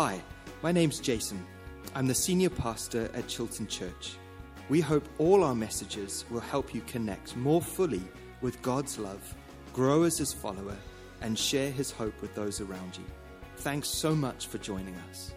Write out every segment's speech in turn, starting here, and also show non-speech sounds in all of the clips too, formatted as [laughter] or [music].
Hi, my name's Jason. I'm the senior pastor at Chilton Church. We hope all our messages will help you connect more fully with God's love, grow as His follower, and share His hope with those around you. Thanks so much for joining us.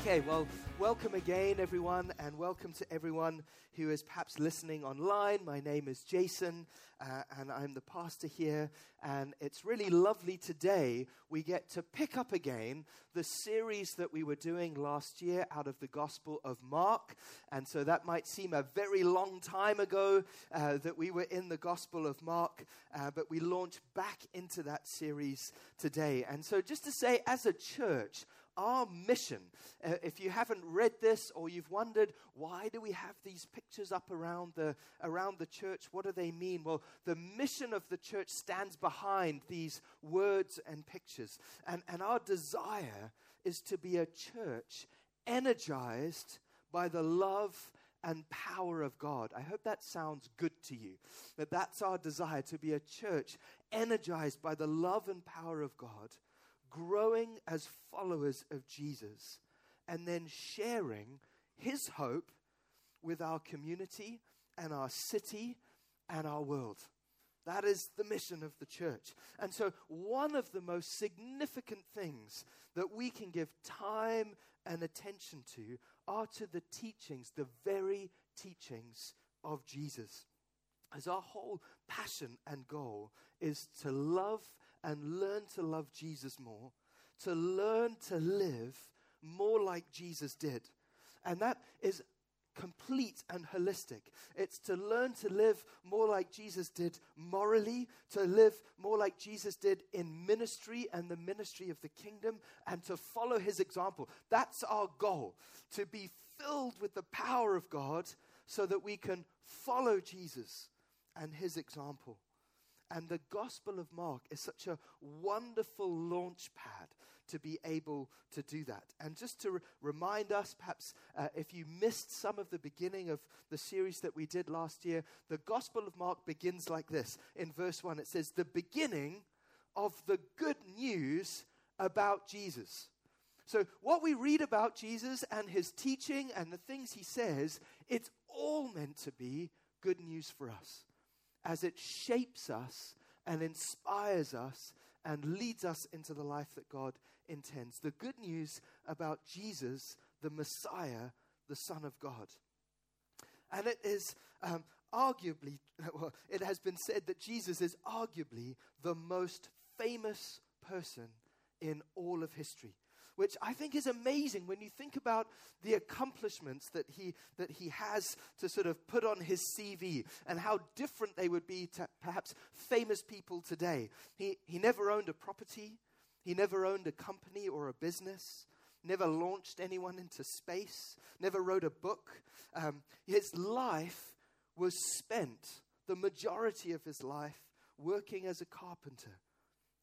Okay, well, welcome again, everyone, and welcome to everyone who is perhaps listening online. My name is Jason, uh, and I'm the pastor here. And it's really lovely today we get to pick up again the series that we were doing last year out of the Gospel of Mark. And so that might seem a very long time ago uh, that we were in the Gospel of Mark, uh, but we launch back into that series today. And so, just to say, as a church, our mission. Uh, if you haven't read this or you've wondered why do we have these pictures up around the around the church, what do they mean? Well, the mission of the church stands behind these words and pictures. And and our desire is to be a church energized by the love and power of God. I hope that sounds good to you. That that's our desire to be a church energized by the love and power of God growing as followers of Jesus, and then sharing his hope with our community and our city and our world. That is the mission of the church. And so, one of the most significant things that we can give time and attention to are to the teachings, the very teachings of Jesus. As our whole passion and goal is to love and learn to love Jesus more, to learn to live more like Jesus did. And that is complete and holistic. It's to learn to live more like Jesus did morally, to live more like Jesus did in ministry and the ministry of the kingdom, and to follow his example. That's our goal, to be filled with the power of God so that we can follow Jesus and his example. And the Gospel of Mark is such a wonderful launch pad to be able to do that. And just to re- remind us, perhaps uh, if you missed some of the beginning of the series that we did last year, the Gospel of Mark begins like this. In verse 1, it says, The beginning of the good news about Jesus. So, what we read about Jesus and his teaching and the things he says, it's all meant to be good news for us as it shapes us and inspires us and leads us into the life that God intends. The good news about Jesus, the Messiah, the Son of God. And it is um, arguably, [laughs] well, it has been said that Jesus is arguably the most famous person in all of history which I think is amazing when you think about the accomplishments that he, that he has to sort of put on his CV and how different they would be to perhaps famous people today. He, he never owned a property, he never owned a company or a business. Never launched anyone into space, never wrote a book. Um, his life was spent, the majority of his life, working as a carpenter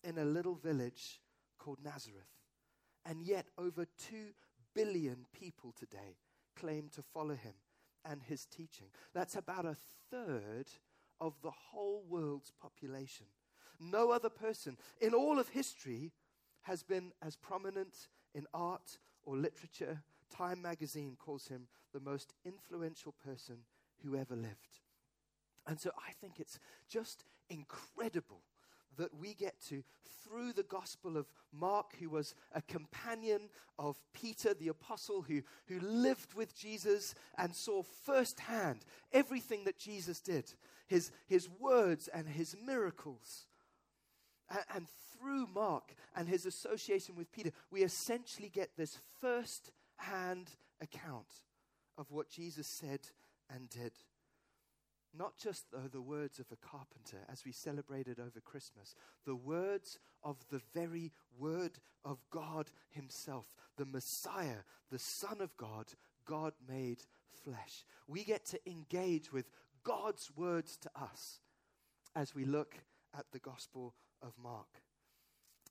in a little village called Nazareth. And yet, over 2 billion people today claim to follow him and his teaching. That's about a third of the whole world's population. No other person in all of history has been as prominent in art or literature. Time magazine calls him the most influential person who ever lived. And so I think it's just incredible that we get to, through the Gospel of Mark, who was a companion of Peter the Apostle, who, who lived with Jesus and saw firsthand everything that Jesus did his, his words and his miracles. And, and through Mark and his association with Peter, we essentially get this first hand account of what Jesus said and did. Not just though the words of a carpenter, as we celebrated over Christmas, the words of the very Word of God Himself, the Messiah, the Son of God, God made flesh. We get to engage with God's words to us as we look at the Gospel of Mark.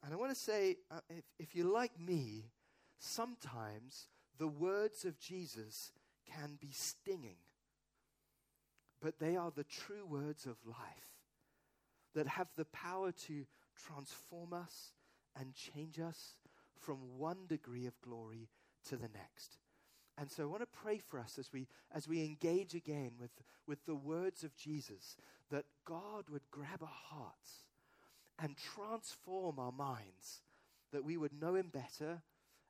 And I want to say, uh, if, if you're like me, sometimes the words of Jesus can be stinging but they are the true words of life that have the power to transform us and change us from one degree of glory to the next. And so I want to pray for us as we, as we engage again with, with the words of Jesus that God would grab our hearts and transform our minds, that we would know Him better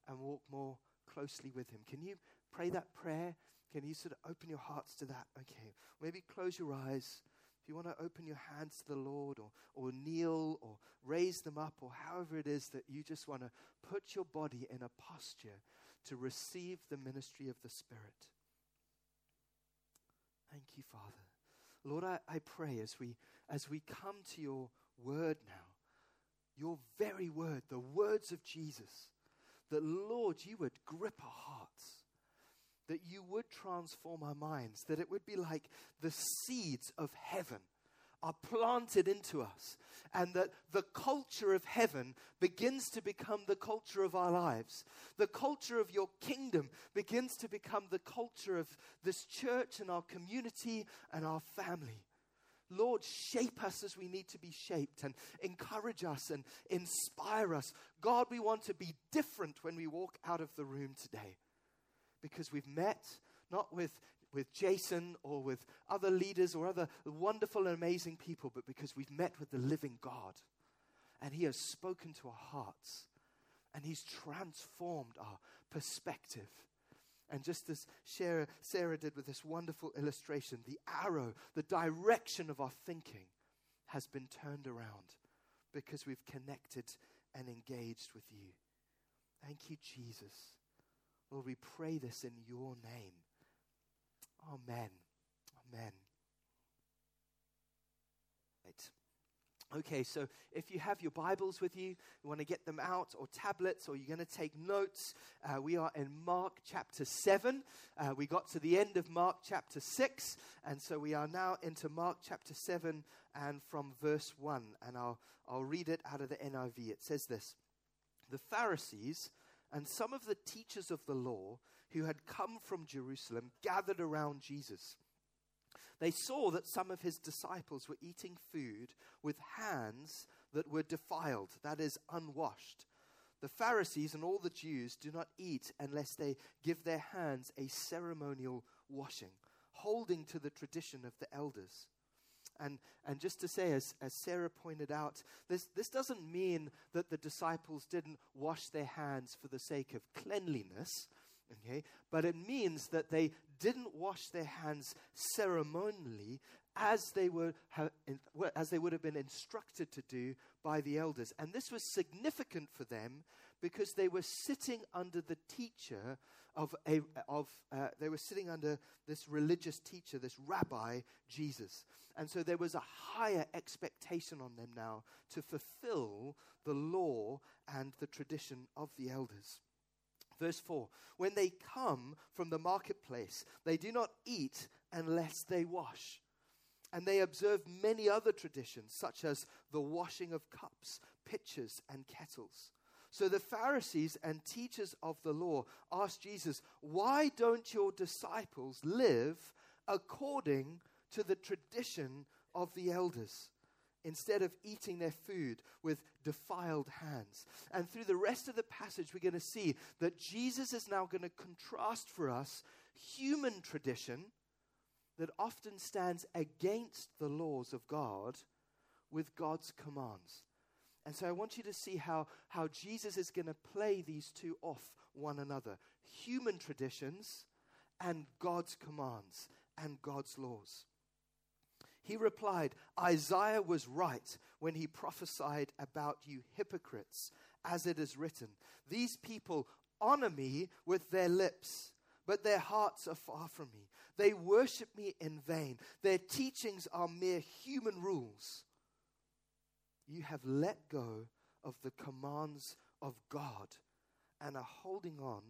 and walk more closely with Him. Can you pray that prayer? Can you sort of open your hearts to that? Okay. Maybe close your eyes. If you want to open your hands to the Lord or, or kneel or raise them up or however it is that you just want to put your body in a posture to receive the ministry of the Spirit. Thank you, Father. Lord, I, I pray as we, as we come to your word now, your very word, the words of Jesus, that, Lord, you would grip our hearts, that you would transform our minds, that it would be like the seeds of heaven are planted into us, and that the culture of heaven begins to become the culture of our lives. The culture of your kingdom begins to become the culture of this church and our community and our family. Lord, shape us as we need to be shaped and encourage us and inspire us. God, we want to be different when we walk out of the room today because we've met not with with Jason or with other leaders or other wonderful and amazing people, but because we've met with the living God. And He has spoken to our hearts and He's transformed our perspective. And just as Sarah, Sarah did with this wonderful illustration, the arrow, the direction of our thinking has been turned around because we've connected and engaged with you. Thank you, Jesus. Lord, we pray this in your name. Amen. Amen. Right. Okay, so if you have your Bibles with you, you want to get them out, or tablets, or you're going to take notes, uh, we are in Mark chapter 7. Uh, we got to the end of Mark chapter 6, and so we are now into Mark chapter 7 and from verse 1. And I'll, I'll read it out of the NIV. It says this The Pharisees and some of the teachers of the law who had come from Jerusalem gathered around Jesus. They saw that some of his disciples were eating food with hands that were defiled, that is, unwashed. The Pharisees and all the Jews do not eat unless they give their hands a ceremonial washing, holding to the tradition of the elders. And, and just to say, as, as Sarah pointed out, this, this doesn't mean that the disciples didn't wash their hands for the sake of cleanliness. Okay? But it means that they didn't wash their hands ceremonially as they, were, as they would have been instructed to do by the elders. And this was significant for them because they were sitting under the teacher of a of uh, they were sitting under this religious teacher this rabbi jesus and so there was a higher expectation on them now to fulfill the law and the tradition of the elders Verse 4 When they come from the marketplace, they do not eat unless they wash. And they observe many other traditions, such as the washing of cups, pitchers, and kettles. So the Pharisees and teachers of the law asked Jesus, Why don't your disciples live according to the tradition of the elders? instead of eating their food with defiled hands. And through the rest of the passage, we're going to see that Jesus is now going to contrast for us human tradition that often stands against the laws of God with God's commands. And so I want you to see how, how Jesus is going to play these two off one another human traditions and God's commands and God's laws. He replied, Isaiah was right when he prophesied about you hypocrites, as it is written, These people honor me with their lips, but their hearts are far from me. They worship me in vain. Their teachings are mere human rules. You have let go of the commands of God and are holding on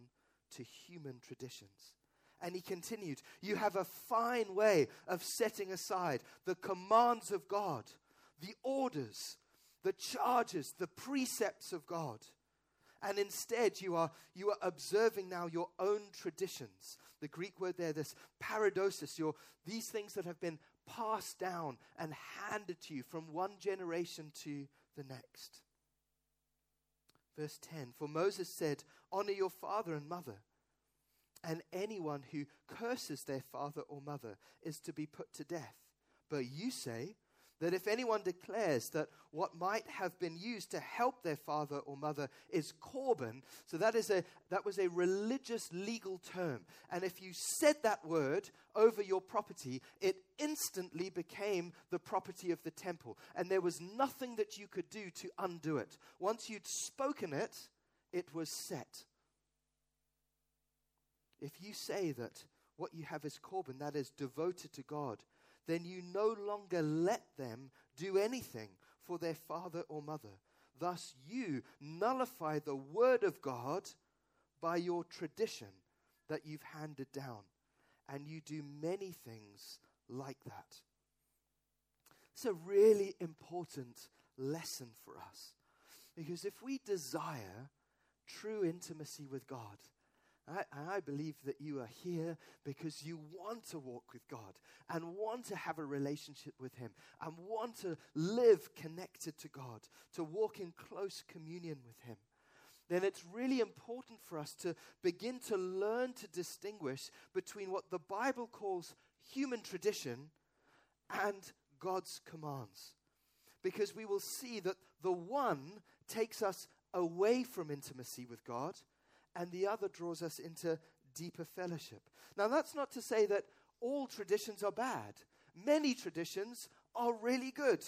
to human traditions. And he continued, You have a fine way of setting aside the commands of God, the orders, the charges, the precepts of God. And instead, you are, you are observing now your own traditions. The Greek word there, this paradosis, your, these things that have been passed down and handed to you from one generation to the next. Verse 10 For Moses said, Honor your father and mother, and anyone who curses their father or mother is to be put to death. But you say, that if anyone declares that what might have been used to help their father or mother is korban, so that is a that was a religious legal term, and if you said that word over your property, it instantly became the property of the temple, and there was nothing that you could do to undo it. Once you'd spoken it, it was set. If you say that what you have is korban, that is devoted to God, then you no longer let them do anything for their father or mother. Thus, you nullify the word of God by your tradition that you've handed down. And you do many things like that. It's a really important lesson for us. Because if we desire true intimacy with God, I, I believe that you are here because you want to walk with God and want to have a relationship with Him and want to live connected to God, to walk in close communion with Him. Then it's really important for us to begin to learn to distinguish between what the Bible calls human tradition and God's commands. Because we will see that the one takes us away from intimacy with God and the other draws us into deeper fellowship. Now, that's not to say that all traditions are bad. Many traditions are really good.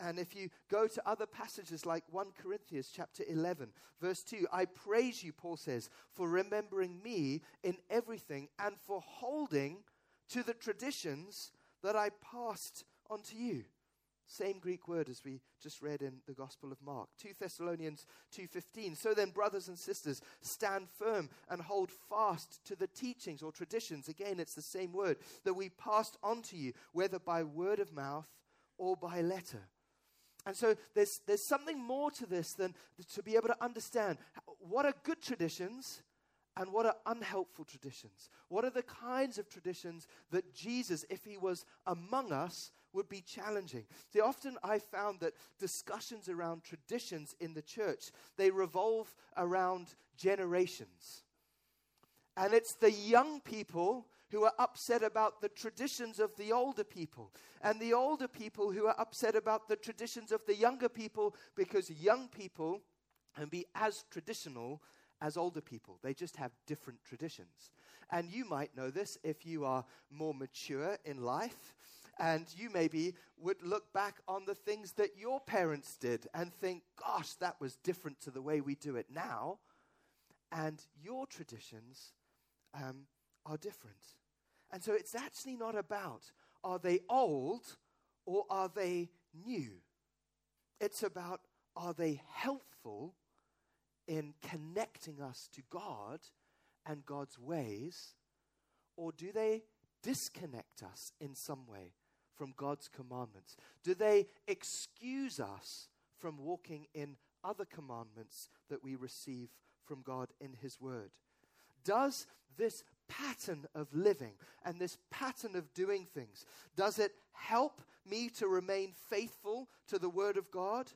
And if you go to other passages like 1 Corinthians chapter 11, verse 2, I praise you, Paul says, for remembering me in everything and for holding to the traditions that I passed on to you. Same Greek word as we just read in the Gospel of Mark. 2 Thessalonians 2:15. So then brothers and sisters, stand firm and hold fast to the teachings or traditions. Again, it's the same word that we passed on to you, whether by word of mouth or by letter. And so there's, there's something more to this than to be able to understand what are good traditions and what are unhelpful traditions. What are the kinds of traditions that Jesus, if he was among us, would be challenging. See, often I found that discussions around traditions in the church, they revolve around generations. And it's the young people who are upset about the traditions of the older people, and the older people who are upset about the traditions of the younger people because young people can be as traditional as older people. They just have different traditions. And you might know this if you are more mature in life and you maybe would look back on the things that your parents did and think, gosh, that was different to the way we do it now. And your traditions um, are different. And so it's actually not about are they old or are they new? It's about are they helpful in connecting us to God and God's ways, or do they disconnect us in some way from God's commandments? Do they excuse us from walking in other commandments that we receive from God in His Word? Does this pattern of living and this pattern of doing things, does it help me to remain faithful to the Word of God?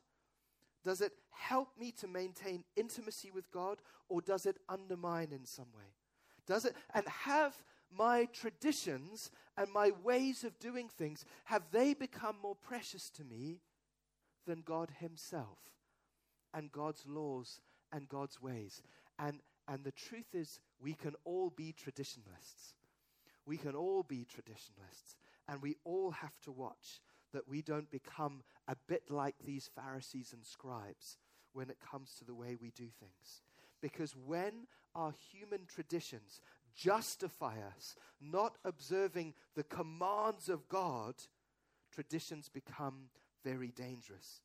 Does it help me to maintain intimacy with God or does it undermine in some way? Does it, and have my traditions and my ways of doing things, have they become more precious to me than God Himself and God's laws and God's ways? And, and the truth is, we can all be traditionalists. We can all be traditionalists. And we all have to watch that we don't become a bit like these Pharisees and scribes when it comes to the way we do things. Because when our human traditions justify us not observing the commands of God, traditions become very dangerous.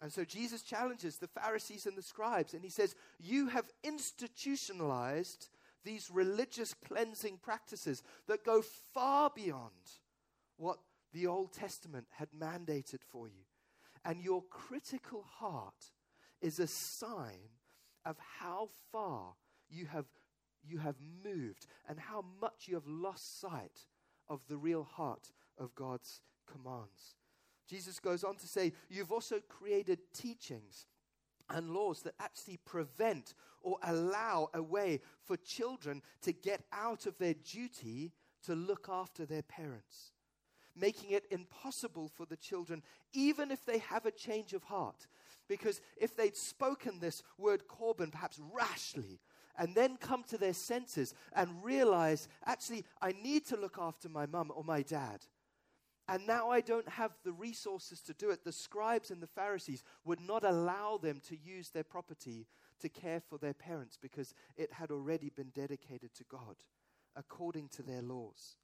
And so Jesus challenges the Pharisees and the scribes, and he says, You have institutionalized these religious cleansing practices that go far beyond what the Old Testament had mandated for you. And your critical heart is a sign of how far you have you have moved and how much you have lost sight of the real heart of God's commands. Jesus goes on to say, You've also created teachings and laws that actually prevent or allow a way for children to get out of their duty to look after their parents, making it impossible for the children, even if they have a change of heart. Because if they'd spoken this word Corban perhaps rashly, and then come to their senses and realize, actually, I need to look after my mum or my dad. And now I don't have the resources to do it. The scribes and the Pharisees would not allow them to use their property to care for their parents because it had already been dedicated to God according to their laws.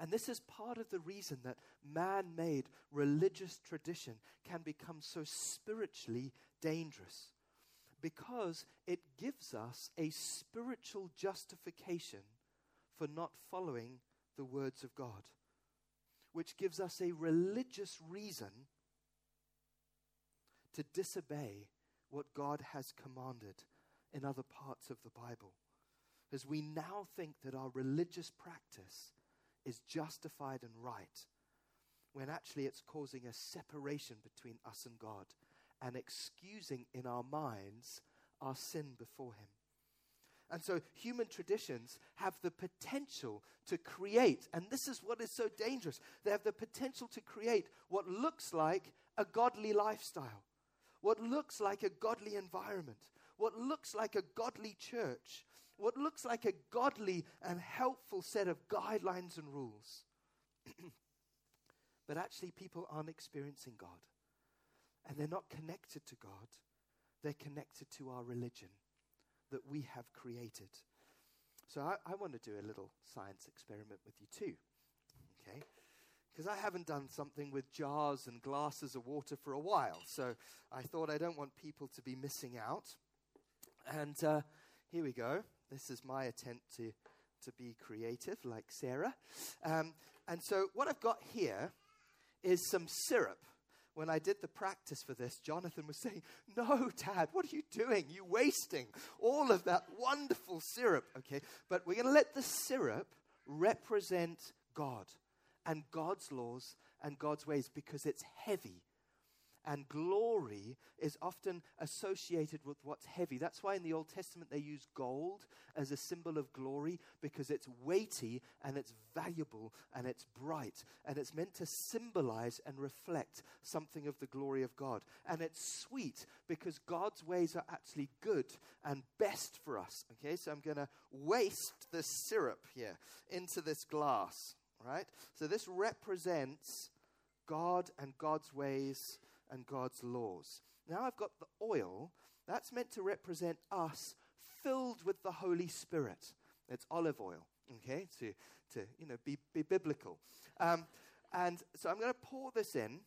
And this is part of the reason that man made religious tradition can become so spiritually dangerous. Because it gives us a spiritual justification for not following the words of God, which gives us a religious reason to disobey what God has commanded in other parts of the Bible. As we now think that our religious practice is justified and right, when actually it's causing a separation between us and God and excusing in our minds our sin before Him. And so human traditions have the potential to create, and this is what is so dangerous. They have the potential to create what looks like a godly lifestyle, what looks like a godly environment, what looks like a godly church, what looks like a godly and helpful set of guidelines and rules. [clears throat] but actually, people aren't experiencing God. And they're not connected to God, they're connected to our religion that we have created. So I, I want to do a little science experiment with you too. Okay? Because I haven't done something with jars and glasses of water for a while. So I thought I don't want people to be missing out. And uh, here we go. This is my attempt to, to be creative, like Sarah. Um, and so, what I've got here is some syrup. When I did the practice for this, Jonathan was saying, No, Dad, what are you doing? You're wasting all of that wonderful syrup. Okay, but we're going to let the syrup represent God and God's laws and God's ways because it's heavy and glory is often associated with what's heavy. That's why in the Old Testament they use gold as a symbol of glory because it's weighty and it's valuable and it's bright and it's meant to symbolize and reflect something of the glory of God. And it's sweet because God's ways are actually good and best for us. Okay, so I'm going to waste the syrup here into this glass, right? So this represents God and God's ways and God's laws. Now I've got the oil. That's meant to represent us filled with the Holy Spirit. It's olive oil, okay, to, to you know, be, be biblical. Um, and so I'm going to pour this in.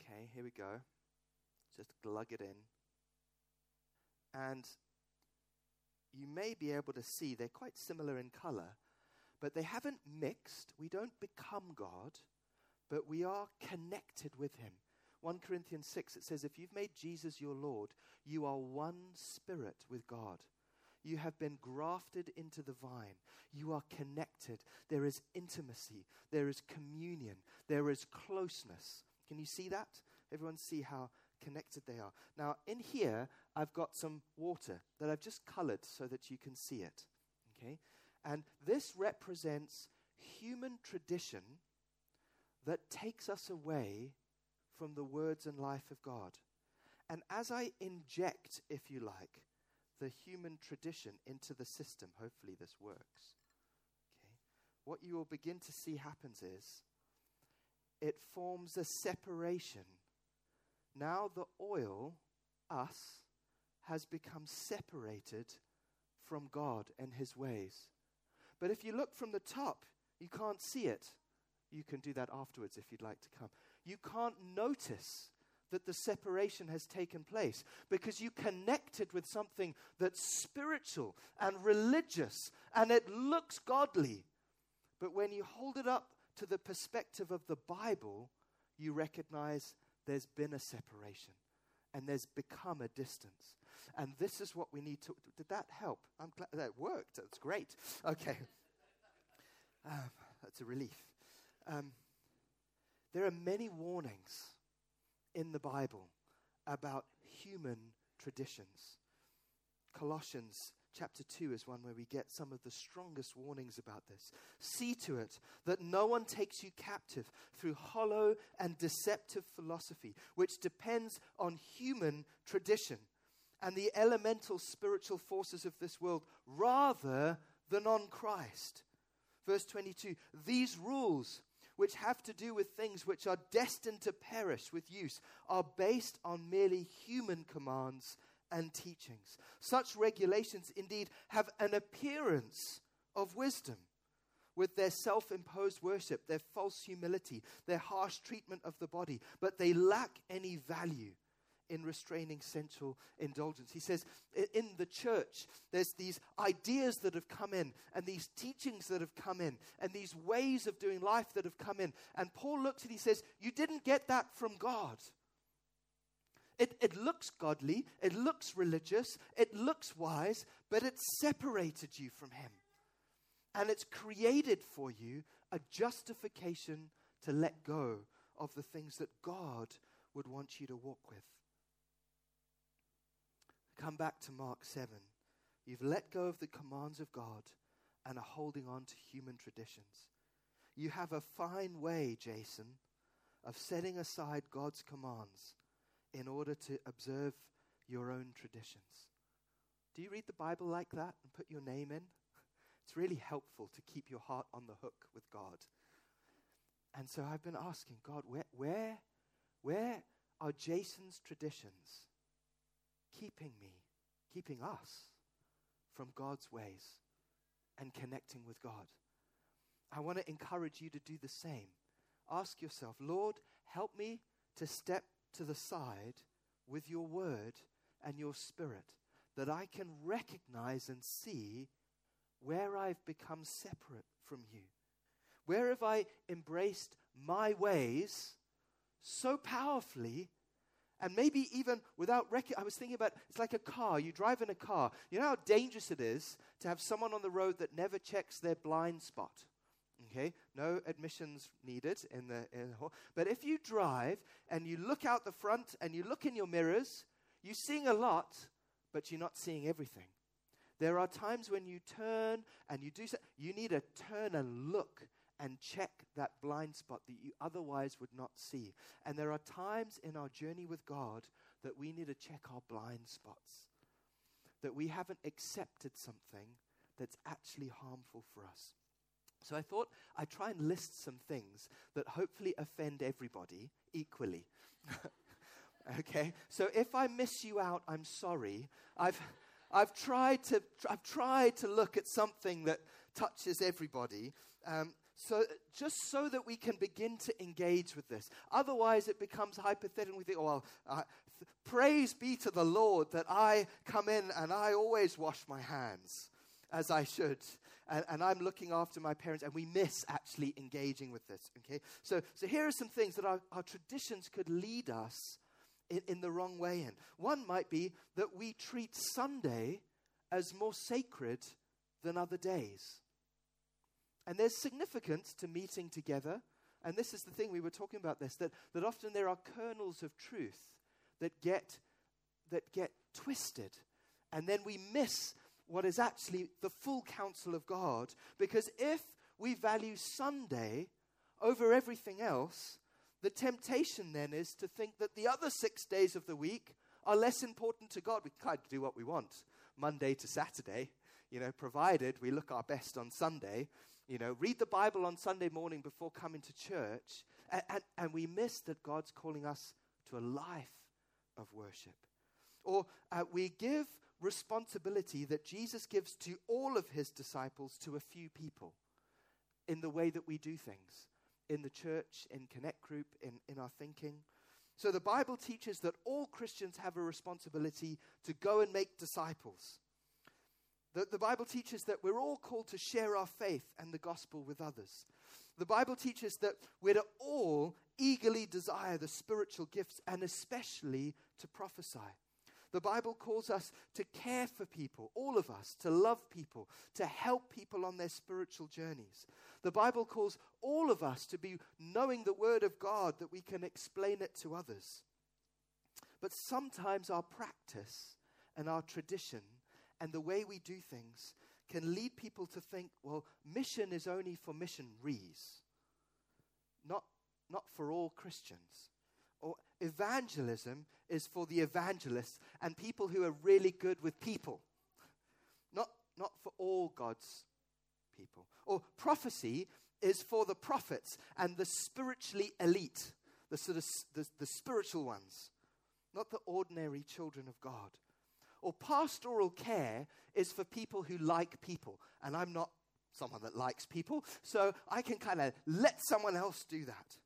Okay, here we go. Just glug it in. And you may be able to see they're quite similar in color, but they haven't mixed. We don't become God, but we are connected with Him. 1 Corinthians 6, it says, If you've made Jesus your Lord, you are one spirit with God. You have been grafted into the vine. You are connected. There is intimacy. There is communion. There is closeness. Can you see that? Everyone see how connected they are. Now, in here, I've got some water that I've just colored so that you can see it. Okay? And this represents human tradition that takes us away from the words and life of God. And as I inject, if you like, the human tradition into the system, hopefully this works. Okay, what you will begin to see happens is it forms a separation. Now the oil, us, has become separated from God and his ways. But if you look from the top, you can't see it. You can do that afterwards if you'd like to come you can't notice that the separation has taken place because you connected with something that's spiritual and religious and it looks godly. But when you hold it up to the perspective of the Bible, you recognize there's been a separation and there's become a distance. And this is what we need to. Did that help? I'm glad that worked. That's great. Okay. [laughs] Um, that's a relief. Um, there are many warnings in the Bible about human traditions. Colossians chapter 2 is one where we get some of the strongest warnings about this. See to it that no one takes you captive through hollow and deceptive philosophy, which depends on human tradition and the elemental spiritual forces of this world rather than on Christ. Verse 22 These rules, which have to do with things which are destined to perish with use, are based on merely human commands and teachings. Such regulations indeed have an appearance of wisdom. With their self imposed worship, their false humility, their harsh treatment of the body, but they lack any value in restraining sensual indulgence. He says in the church, there's these ideas that have come in, and these teachings that have come in, and these ways of doing life that have come in. And Paul looks and he says, You didn't get that from God. It, it looks godly, it looks religious, it looks wise, but it's separated you from Him. And it's created for you a justification to let go of the things that God would want you to walk with. Come back to Mark 7. You've let go of the commands of God and are holding on to human traditions. You have a fine way, Jason, of setting aside God's commands in order to observe your own traditions. Do you read the Bible like that and put your name in? [laughs] It's really helpful to keep your heart on the hook with God. And so I've been asking God, where, where, where are Jason's traditions keeping me, keeping us from God's ways and connecting with God? I want to encourage you to do the same. Ask yourself, Lord, help me to step to the side with your word and your spirit that I can recognize and see where I've become separate from you. Where have I embraced my ways so powerfully and maybe even without rec- I was thinking about it's like a car. You drive in a car. You know how dangerous it is to have someone on the road that never checks their blind spot. Okay, no admissions needed in the, in the hall. But if you drive and you look out the front and you look in your mirrors, you're seeing a lot, but you're not seeing everything. There are times when you turn and you do you need to turn and look and check that blind spot that you otherwise would not see. And there are times in our journey with God that we need to check our blind spots, that we haven't accepted something that's actually harmful for us. So I thought I'd try and list some things that hopefully offend everybody equally. [laughs] okay? So if I miss you out, I'm sorry. I've, I've, tried to, I've tried to look at something that touches everybody. Um, so just so that we can begin to engage with this. Otherwise, it becomes hypothetical. We think, oh, well, uh, th- praise be to the Lord that I come in and I always wash my hands as I should. And, and, I'm looking after my parents, and we miss actually engaging with this. Okay? So, so here are some things that our, our traditions could lead us in, in the wrong way in. One might be that we treat Sunday as more sacred than other days. And there's significance to meeting together. And this is the thing we were talking about this that, that often there are kernels of truth that get, that get twisted. And then we miss what is actually the full counsel of God. Because if we value Sunday over everything else, the temptation then is to think that the other six days of the week are less important to God. We of do what we want, Monday to Saturday, you know, provided we look our best on Sunday. You know, read the Bible on Sunday morning before coming to church, and, and, and we miss that God's calling us to a life of worship. Or uh, we give responsibility that Jesus gives to all of his disciples to a few people in the way that we do things in the church, in Connect Group, in, in our thinking. So the Bible teaches that all Christians have a responsibility to go and make disciples. The, the Bible teaches that we're all called to share our faith and the gospel with others. The Bible teaches that we're to all eagerly desire the spiritual gifts and especially to prophesy. The Bible calls us to care for people, all of us, to love people, to help people on their spiritual journeys. The Bible calls all of us to be knowing the Word of God that we can explain it to others. But sometimes our practice and our tradition and the way we do things can lead people to think, well, mission is only for missionaries, not, not for all Christians. Or evangelism is for the evangelists and people who are really good with people, not, not for all God's people. Or prophecy is for the prophets and the spiritually elite, the sort of the, the spiritual ones, not the ordinary children of God. Or pastoral care is for people who like people. And I'm not someone that likes people, so I can kind of let someone else do that.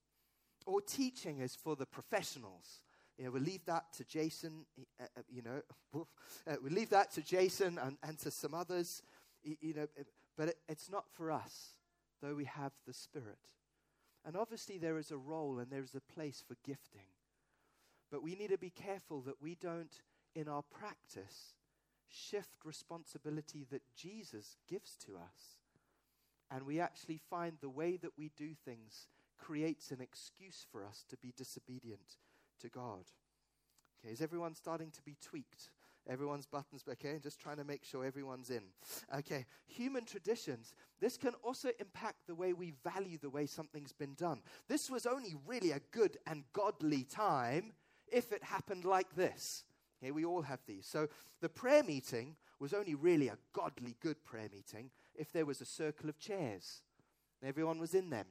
Or teaching is for the professionals. You know, we leave that to Jason, uh, uh, you know, [laughs] we leave that to Jason and, and to some others, you know, but it, it's not for us, though we have the Spirit. And obviously, there is a role and there is a place for gifting. But we need to be careful that we don't in our practice, shift responsibility that Jesus gives to us. And we actually find the way that we do things creates an excuse for us to be disobedient to God. Okay, is everyone starting to be tweaked? Everyone's buttons, okay? Just trying to make sure everyone's in. Okay, human traditions. This can also impact the way we value the way something's been done. This was only really a good and godly time if it happened like this. Okay, we all have these. So the prayer meeting was only really a godly good prayer meeting if there was a circle of chairs. Everyone was in them.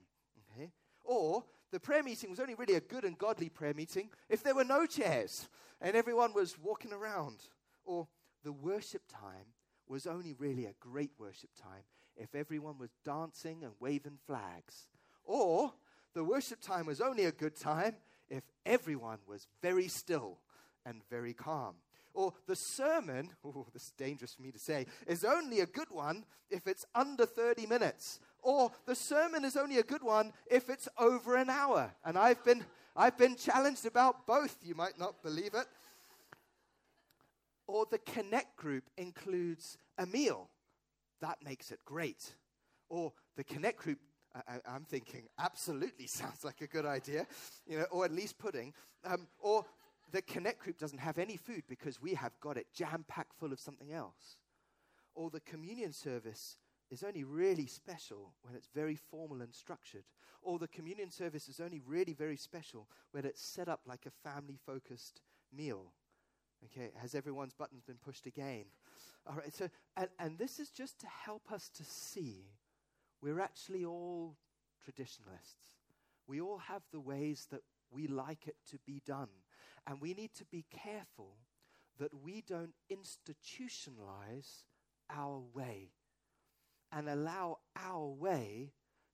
Okay? Or the prayer meeting was only really a good and godly prayer meeting if there were no chairs and everyone was walking around. Or the worship time was only really a great worship time if everyone was dancing and waving flags. Or the worship time was only a good time if everyone was very still and very calm. Or the sermon, [laughs] oh, this is dangerous for me to say, is only a good one if it's under 30 minutes. Or the sermon is only a good one if it's over an hour. And I've been, I've been challenged about both. You might not believe it. Or the connect group includes a meal. That makes it great. Or the connect group I, am thinking absolutely [laughs] sounds like a good idea, you know, or at least pudding. Um, or the Connect group doesn't have any food because we have got it jam packed full of something else. Or the communion service is only really special when it's very formal and structured. Or the communion service is only really very special when it's set up like a family focused meal. Okay, has everyone's buttons been pushed again? All right, so, and, and this is just to help us to see we're actually all traditionalists. We all have the ways that we like it to be done. And we need to be careful that we don't institutionalize our way and allow our way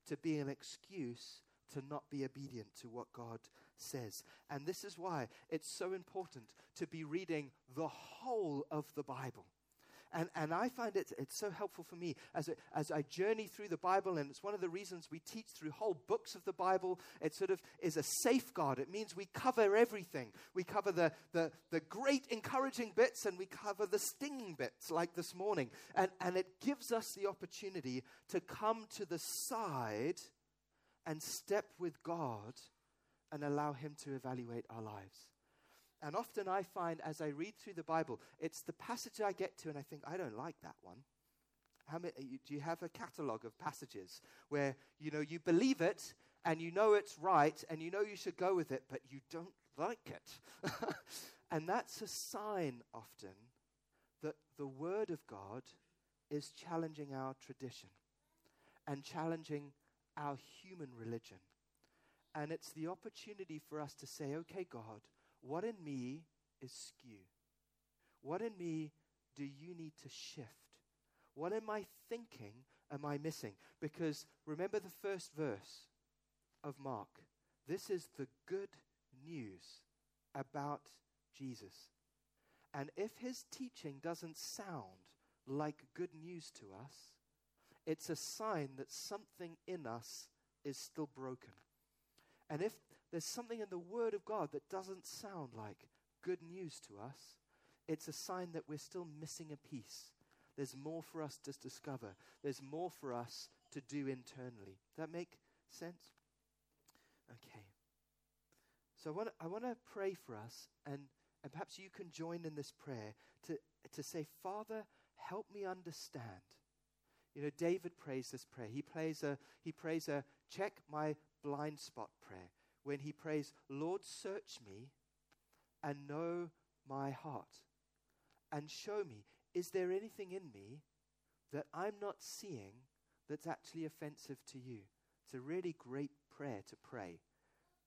to be an excuse to not be obedient to what God says. And this is why it's so important to be reading the whole of the Bible. And, and I find it, it's so helpful for me as, as I journey through the Bible, and it's one of the reasons we teach through whole books of the Bible. It sort of is a safeguard. It means we cover everything. We cover the, the, the great encouraging bits, and we cover the stinging bits, like this morning. And, and it gives us the opportunity to come to the side and step with God and allow Him to evaluate our lives. And often I find as I read through the Bible, it's the passage I get to and I think, I don't like that one. How many, do you have a catalogue of passages where you know you believe it and you know it's right and you know you should go with it, but you don't like it? [laughs] and that's a sign often that the Word of God is challenging our tradition and challenging our human religion. And it's the opportunity for us to say, okay, God, what in me is skew? What in me do you need to shift? What am I thinking am I missing? Because remember the first verse of Mark. This is the good news about Jesus. And if his teaching doesn't sound like good news to us, it's a sign that something in us is still broken. And if there's something in the Word of God that doesn't sound like good news to us, it's a sign that we're still missing a piece. There's more for us to discover, there's more for us to do internally. That make sense? Okay. So I want I to pray for us, and, and perhaps you can join in this prayer to, to say, Father, help me understand. You know, David prays this prayer. He prays a he prays a check my blind spot prayer when he prays, Lord, search me and know my heart and show me, is there anything in me that I'm not seeing that's actually offensive to you? It's a really great prayer to pray.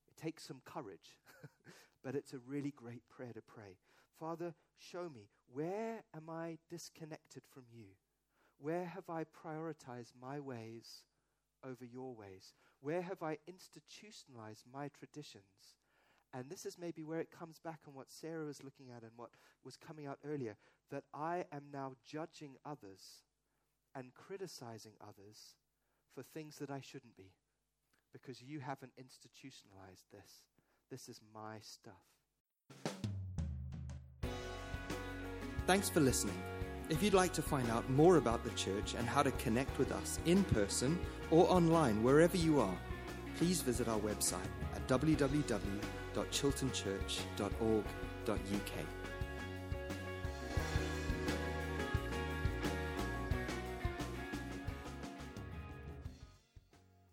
It takes some courage, [laughs] but it's a really great prayer to pray. Father, show me, where am I disconnected from you? Where have I prioritized my ways over your ways? Where have I institutionalized my traditions? And this is maybe where it comes back on what Sarah was looking at and what was coming out earlier that I am now judging others and criticizing others for things that I shouldn't be because you haven't institutionalized this. This is my stuff. Thanks for listening. If you'd like to find out more about the church and how to connect with us in person or online, wherever you are, please visit our website at www.chiltonchurch.org.uk.